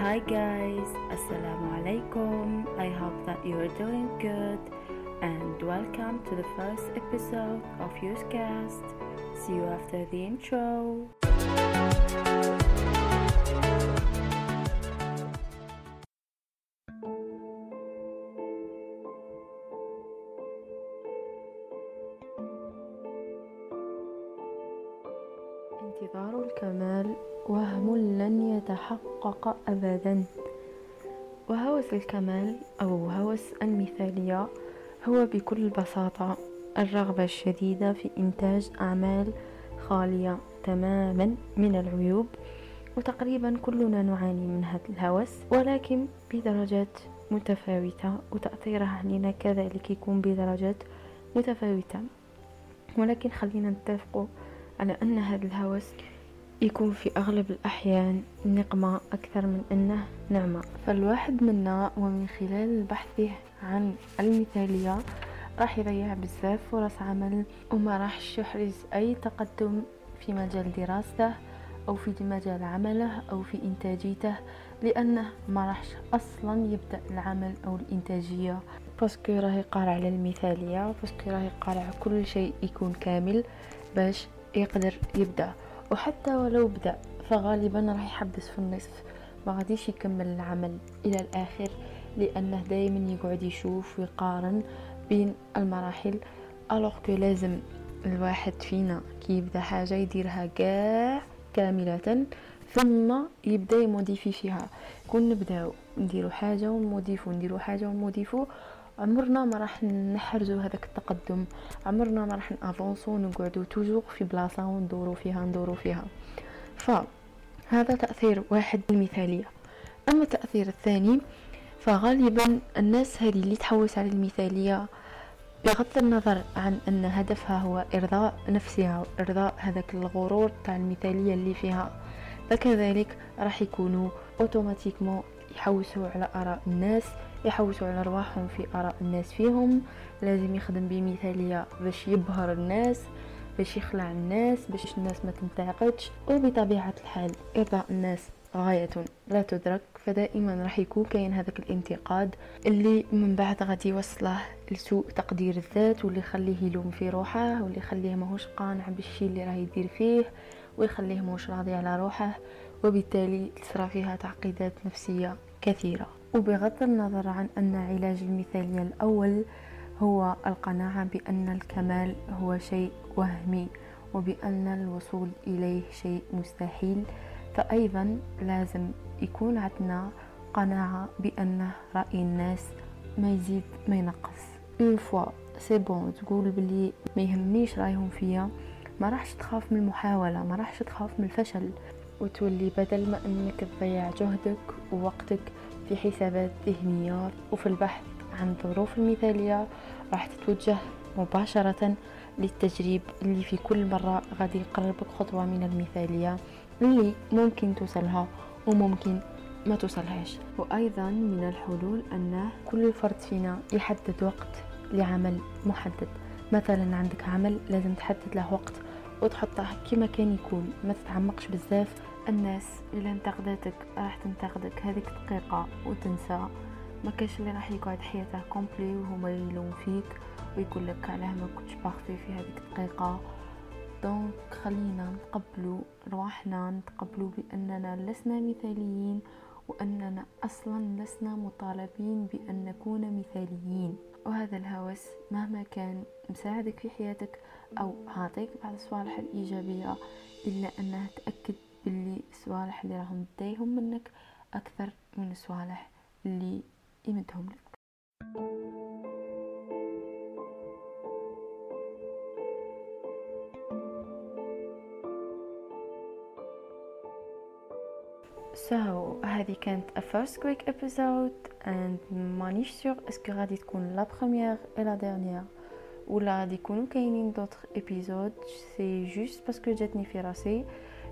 Hi guys, Assalamu alaikum. I hope that you are doing good and welcome to the first episode of Cast. See you after the intro. انتظار الكمال وهم لن يتحقق أبدا. وهوس الكمال أو هوس المثالية هو بكل بساطة الرغبة الشديدة في إنتاج أعمال خالية تماما من العيوب وتقريبا كلنا نعاني من هذا الهوس ولكن بدرجات متفاوتة وتأثيره علينا كذلك يكون بدرجات متفاوتة. ولكن خلينا نتفق على أن هذا الهوس يكون في أغلب الأحيان نقمة أكثر من أنه نعمة. فالواحد منا ومن خلال بحثه عن المثالية راح يضيع بزاف فرص عمل وما راح يحرز أي تقدم في مجال دراسته أو في مجال عمله أو في إنتاجيته لأنه ما راحش أصلا يبدأ العمل أو الإنتاجية. parce que راه قارع على المثالية parce que راه قارع كل شيء يكون كامل باش يقدر يبدأ. وحتى ولو بدأ فغالبا راح يحبس في النصف. ما غاديش يكمل العمل إلى الآخر لأنه دايما يقعد يشوف ويقارن بين المراحل. alors que لازم الواحد فينا كي يبدأ حاجة يديرها كاع كاملة ثم يبدأ يموديفي فيها. كون نبدأو نديرو حاجة ونموديفو نديرو حاجة ونموديفو عمرنا ما راح نحرزو هذاك التقدم. عمرنا ما راح نأفونسو نقعدو toujours في بلاصة وندورو فيها ندورو فيها. فهذا تأثير واحد المثالية. أما التأثير الثاني فغالبا الناس هذه اللي تحوس على المثالية بغض النظر عن أن هدفها هو إرضاء نفسها وارضاء هذاك الغرور تاع المثالية اللي فيها. فكذلك راح يكونوا أوتوماتيكمون يحوسوا على آراء الناس يحوسوا على رواحهم في آراء الناس فيهم. لازم يخدم بمثالية باش يبهر الناس باش يخلع الناس باش الناس ما تنتقدش وبطبيعة الحال إرضاء الناس غاية لا تدرك. فدائما راح يكون كاين هذاك الانتقاد اللي من بعد غادي يوصله لسوء تقدير الذات واللي يخليه يلوم في روحه واللي يخليه ماهوش قانع بالشي اللي راه يدير فيه ويخليه ماهوش راضي على روحه. وبالتالي تصرى فيها تعقيدات نفسية كثيرة. وبغض النظر عن أن علاج المثالية الأول هو القناعة بأن الكمال هو شيء وهمي وبأن الوصول إليه شيء مستحيل فأيضا لازم يكون عندنا قناعة بأن رأي الناس ما يزيد ما ينقص. une fois c'est bon تقول بلي ما يهمنيش رأيهم فيا ما راحش تخاف من المحاولة ما راحش تخاف من الفشل. وتولي بدل ما أنك تضيع جهدك ووقتك في حسابات ذهنية وفي البحث عن ظروف المثالية راح تتوجه مباشرة للتجريب اللي في كل مرة غادي يقربك خطوة من المثالية اللي ممكن توصلها وممكن ما توصلهاش. وأيضا من الحلول أن كل فرد فينا يحدد وقت لعمل محدد. مثلا عندك عمل لازم تحدد له وقت وتحطه كما كان يكون ما تتعمقش بزاف الناس الا انتقدتك راح تنتقدك هذيك دقيقة وتنسى. ما كاش اللي راح يقعد حياته complète وهو يلوم فيك ويقول لك علاه ما كنتش parfaite في هذيك الدقيقه donc خلينا نتقبلوا رواحنا نتقبلوا بأننا لسنا مثاليين وأننا أصلا لسنا مطالبين بأن نكون مثاليين. وهذا الهوس مهما كان مساعدك في حياتك أو عاطيك بعض الصوالح الإيجابية إلا انه تأكد باللي الصوالح اللي راهم دايهم منك أكثر من الصوالح اللي يمدهم لك. So هذه كانت a first quick episode and مانيش sûre est-ce que غادي تكون la première et la dernière ولا غادي يكونوا كاينين d'autres épisodes c'est juste parce que جاتني في راسي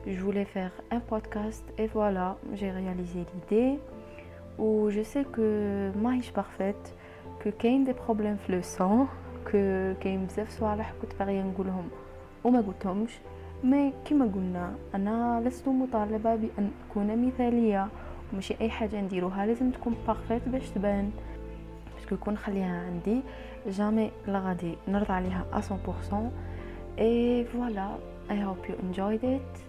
je voulais faire un podcast et voilà, j'ai réalisé l'idée. Ou je sais que c'est pas parfait, qu'il y a des problèmes في le son, que كاين بزاف صوالح كنت باغيه نقولهم وما قلتهمش mais كما قلنا أنا لست مطالبه بان اكون مثاليه ماشي اي حاجة نديروها لازم تكون parfaite باش تبان باسكو كون نخليها عندي جامي لا غادي نرضى عليها 100% et voilà i hope you enjoyed it.